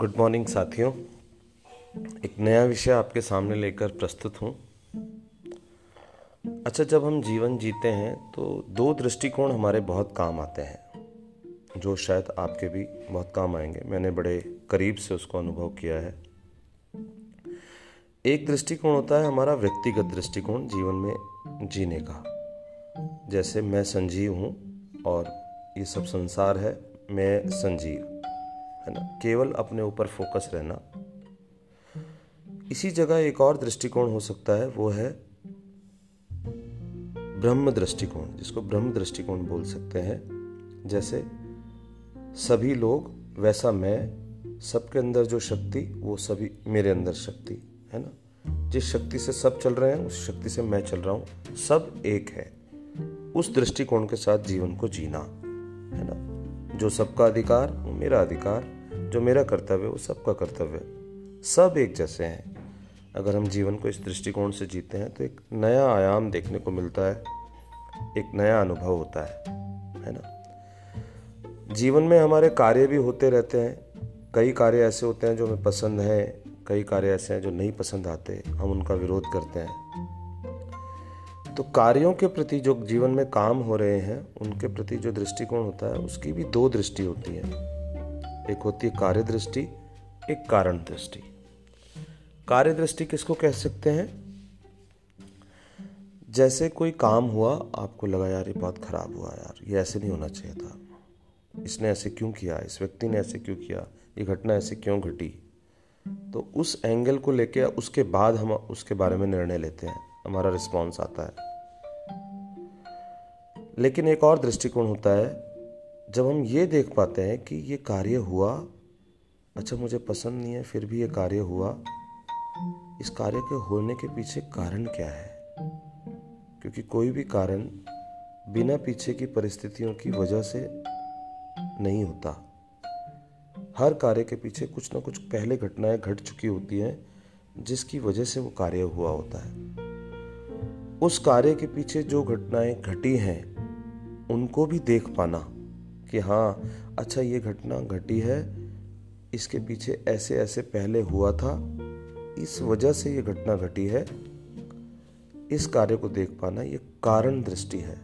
Good morning साथियों। एक नया विषय आपके सामने लेकर प्रस्तुत हूँ। अच्छा जब हम जीवन जीते हैं तो दो दृष्टिकोण हमारे बहुत काम आते हैं, जो शायद आपके भी बहुत काम आएँगे। मैंने बड़े करीब से उसको अनुभव किया है। एक दृष्टिकोण होता है हमारा व्यक्तिगत दृष्टिकोण, जीवन में जीने का। जैसे मैं संजीव हूँ और ये सब संसार है, मैं संजीव। है ना? केवल अपने ऊपर फोकस रहना। इसी जगह एक और दृष्टिकोण हो सकता है, वो है ब्रह्म दृष्टिकोण, जिसको ब्रह्म दृष्टिकोण बोल सकते हैं। जैसे सभी लोग, वैसा मैं, सबके अंदर जो शक्ति, वो सभी मेरे अंदर शक्ति, है ना? जिस शक्ति से सब चल रहे हैं, उस शक्ति से मैं चल रहा हूँ। सब एक है। उस दृष्टिकोण के साथ जीवन को जीना, है ना? जो सबका अधिकार मेरा अधिकार, जो मेरा कर्तव्य वो सबका कर्तव्य सब एक जैसे हैं। अगर हम जीवन को इस दृष्टिकोण से जीते हैं तो एक नया आयाम देखने को मिलता है। एक नया अनुभव होता है है ना? जीवन में हमारे कार्य भी होते रहते हैं। कई कार्य ऐसे होते हैं जो हमें पसंद हैं, कई कार्य ऐसे हैं जो नहीं पसंद आते, हम उनका विरोध करते हैं। तो कार्यों के प्रति जो जीवन में काम हो रहे हैं, उनके प्रति जो दृष्टिकोण होता है, उसकी भी दो दृष्टि होती है। एक होती है कार्य दृष्टि एक कारण दृष्टि कार्य दृष्टि किसको कह सकते हैं? जैसे कोई काम हुआ, आपको लगा यार ये बहुत खराब हुआ यार, ये ऐसे नहीं होना चाहिए था। इसने ऐसे क्यों किया? इस व्यक्ति ने ऐसे क्यों किया? ये घटना ऐसे क्यों घटी? तो उस एंगल को लेके उसके बाद हम उसके बारे में निर्णय लेते हैं। हमारा रिस्पॉन्स आता है। लेकिन एक और दृष्टिकोण होता है जब हम ये देख पाते हैं कि ये कार्य हुआ अच्छा मुझे पसंद नहीं है, फिर भी ये कार्य हुआ, इस कार्य के होने के पीछे कारण क्या है? क्योंकि कोई भी कारण बिना पीछे की परिस्थितियों की वजह से नहीं होता। हर कार्य के पीछे कुछ ना कुछ पहले घटनाएँ घट चुकी होती हैं, जिसकी वजह से वो कार्य हुआ होता है। उस कार्य के पीछे जो घटनाएँ घटी हैं, उनको भी देख पाना। कि हाँ अच्छा ये घटना घटी है, इसके पीछे ऐसे ऐसे पहले हुआ था, इस वजह से ये घटना घटी है। इस कार्य को देख पाना ये कारण दृष्टि है।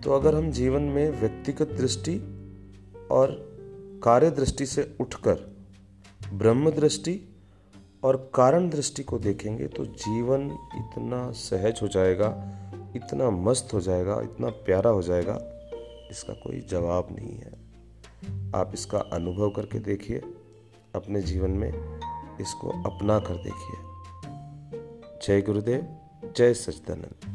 तो अगर हम जीवन में व्यक्तिगत दृष्टि और कार्य दृष्टि से उठकर ब्रह्म दृष्टि और कारण दृष्टि को देखेंगे तो जीवन इतना सहज हो जाएगा, इतना मस्त हो जाएगा, इतना प्यारा हो जाएगा। इसका कोई जवाब नहीं है। आप इसका अनुभव करके देखिए, अपने जीवन में इसको अपना कर देखिए। जय गुरुदेव, जय सचदानंद